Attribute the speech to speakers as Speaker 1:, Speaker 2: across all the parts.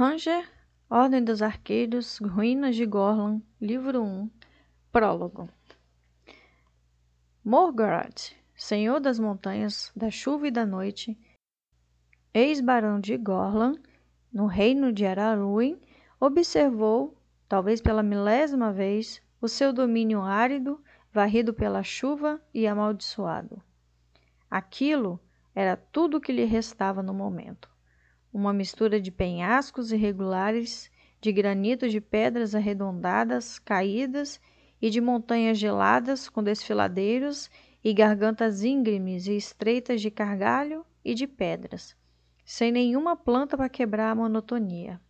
Speaker 1: Ranger, Ordem dos Arqueiros, Ruínas de Gorlan, Livro 1, Prólogo. Morgoth, Senhor das Montanhas, da Chuva e da Noite, ex-barão de Gorlan, no reino de Araluin, observou, talvez pela milésima vez, o seu domínio árido, varrido pela chuva e amaldiçoado. Aquilo era tudo o que lhe restava no momento uma mistura de penhascos irregulares, de granito de pedras arredondadas, caídas e de montanhas geladas com desfiladeiros e gargantas íngremes e estreitas de cargalho e de pedras, sem nenhuma planta para quebrar a monotonia.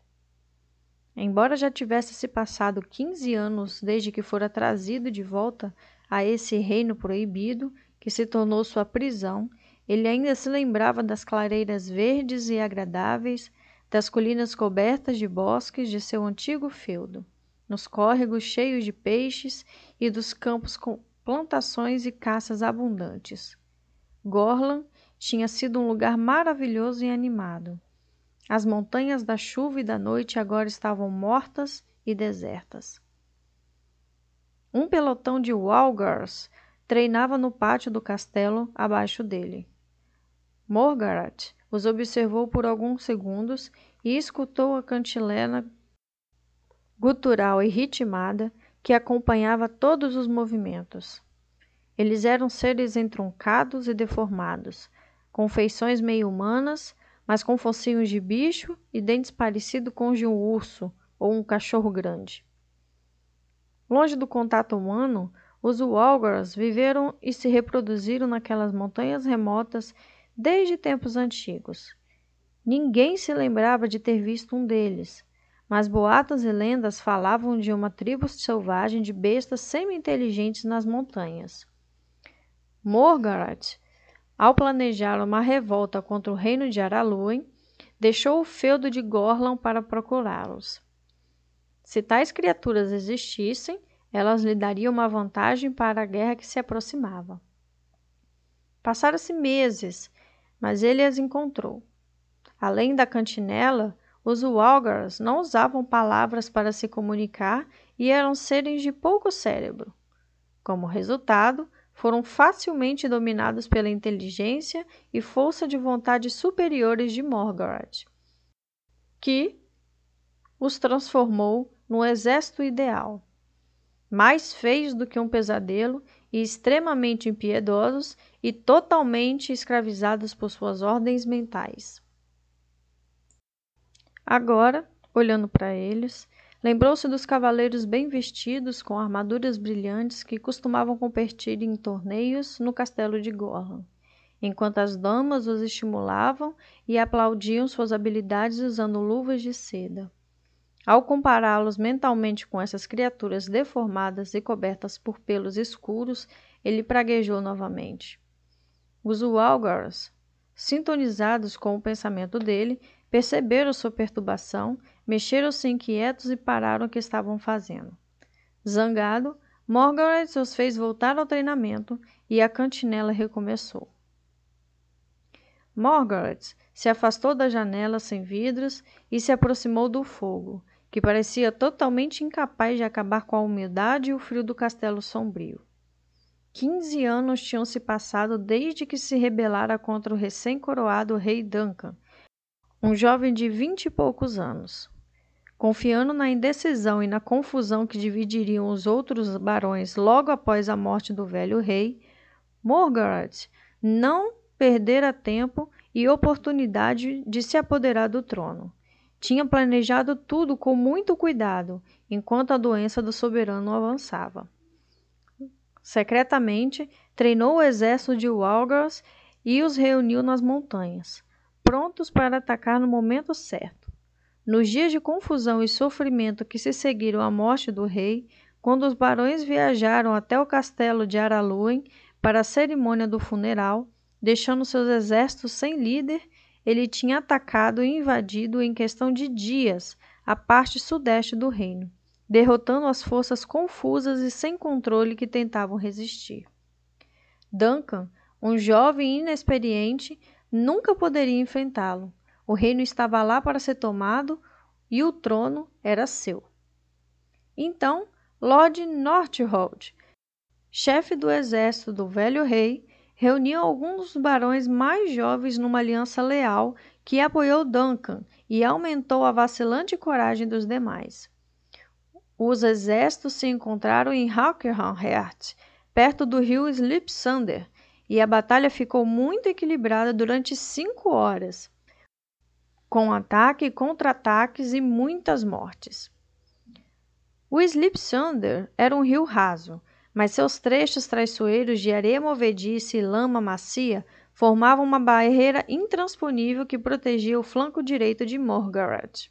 Speaker 1: Embora já tivesse se passado quinze anos desde que fora trazido de volta a esse reino proibido, que se tornou sua prisão ele ainda se lembrava das clareiras verdes e agradáveis, das colinas cobertas de bosques de seu antigo feudo, nos córregos cheios de peixes e dos campos com plantações e caças abundantes. Gorlan tinha sido um lugar maravilhoso e animado. As montanhas da chuva e da noite agora estavam mortas e desertas. Um pelotão de Walgars treinava no pátio do castelo abaixo dele. Morgarat os observou por alguns segundos e escutou a cantilena gutural e ritmada que acompanhava todos os movimentos. Eles eram seres entruncados e deformados, com feições meio humanas, mas com focinhos de bicho e dentes parecidos com os de um urso ou um cachorro grande. Longe do contato humano, os Walgars viveram e se reproduziram naquelas montanhas remotas desde tempos antigos. Ninguém se lembrava de ter visto um deles, mas boatos e lendas falavam de uma tribo selvagem de bestas semi-inteligentes nas montanhas. Morgaret, ao planejar uma revolta contra o reino de Araluen, deixou o feudo de Gorlan para procurá-los. Se tais criaturas existissem, elas lhe dariam uma vantagem para a guerra que se aproximava. Passaram-se meses mas ele as encontrou. Além da cantinela, os Walgars não usavam palavras para se comunicar e eram seres de pouco cérebro. Como resultado, foram facilmente dominados pela inteligência e força de vontade superiores de Morgoth, que os transformou no exército ideal, mais feios do que um pesadelo e extremamente impiedosos e totalmente escravizados por suas ordens mentais. Agora, olhando para eles, lembrou-se dos cavaleiros bem vestidos com armaduras brilhantes que costumavam competir em torneios no castelo de Gorlan, enquanto as damas os estimulavam e aplaudiam suas habilidades usando luvas de seda. Ao compará-los mentalmente com essas criaturas deformadas e cobertas por pelos escuros, ele praguejou novamente. Os Walgars, sintonizados com o pensamento dele, perceberam sua perturbação, mexeram-se inquietos e pararam o que estavam fazendo. Zangado, Morgaret os fez voltar ao treinamento e a cantinela recomeçou. Morgaret se afastou da janela sem vidros e se aproximou do fogo, que parecia totalmente incapaz de acabar com a umidade e o frio do castelo sombrio. Quinze anos tinham se passado desde que se rebelara contra o recém-coroado rei Duncan, um jovem de vinte e poucos anos. Confiando na indecisão e na confusão que dividiriam os outros barões logo após a morte do velho rei, Morgaret não perdera tempo e oportunidade de se apoderar do trono. Tinha planejado tudo com muito cuidado, enquanto a doença do soberano avançava. Secretamente, treinou o exército de Walgars e os reuniu nas montanhas, prontos para atacar no momento certo. Nos dias de confusão e sofrimento que se seguiram à morte do rei, quando os barões viajaram até o castelo de Araluen para a cerimônia do funeral, deixando seus exércitos sem líder ele tinha atacado e invadido em questão de dias a parte sudeste do reino, derrotando as forças confusas e sem controle que tentavam resistir. Duncan, um jovem inexperiente, nunca poderia enfrentá-lo. O reino estava lá para ser tomado, e o trono era seu. Então, Lord Northold, chefe do exército do velho rei, reuniu alguns dos barões mais jovens numa aliança leal que apoiou Duncan e aumentou a vacilante coragem dos demais. Os exércitos se encontraram em Hawkerheart, perto do rio Slipsander, e a batalha ficou muito equilibrada durante cinco horas, com ataque e contra-ataques e muitas mortes. O Slipsander era um rio raso, mas seus trechos traiçoeiros de areia movediça e lama macia formavam uma barreira intransponível que protegia o flanco direito de Morgaret.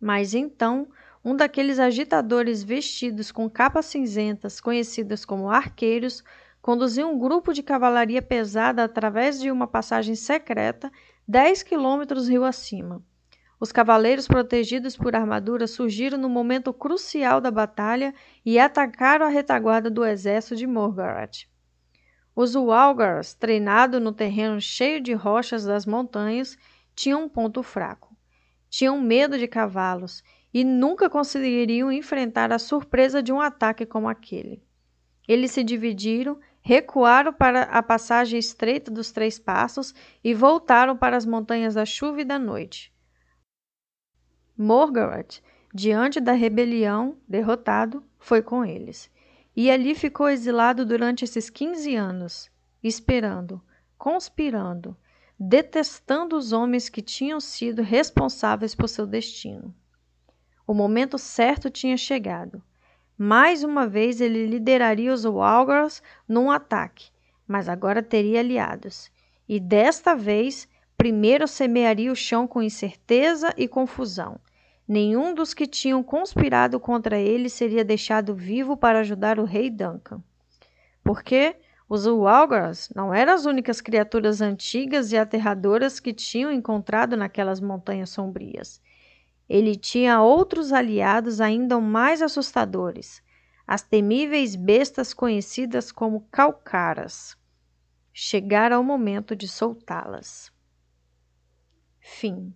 Speaker 1: Mas então, um daqueles agitadores vestidos com capas cinzentas, conhecidas como arqueiros, conduziu um grupo de cavalaria pesada através de uma passagem secreta, dez quilômetros rio acima. Os cavaleiros protegidos por armaduras surgiram no momento crucial da batalha e atacaram a retaguarda do exército de Morgaret. Os Walgars, treinados no terreno cheio de rochas das montanhas, tinham um ponto fraco. Tinham medo de cavalos e nunca conseguiriam enfrentar a surpresa de um ataque como aquele. Eles se dividiram, recuaram para a passagem estreita dos Três Passos e voltaram para as montanhas da chuva e da noite. Morgaret, diante da rebelião, derrotado, foi com eles. E ali ficou exilado durante esses quinze anos, esperando, conspirando, detestando os homens que tinham sido responsáveis por seu destino. O momento certo tinha chegado. Mais uma vez ele lideraria os Walgars num ataque, mas agora teria aliados. E desta vez Primeiro semearia o chão com incerteza e confusão. Nenhum dos que tinham conspirado contra ele seria deixado vivo para ajudar o rei Duncan. Porque os Walgars não eram as únicas criaturas antigas e aterradoras que tinham encontrado naquelas montanhas sombrias. Ele tinha outros aliados ainda mais assustadores, as temíveis bestas conhecidas como calcaras. Chegara o momento de soltá-las. Fim.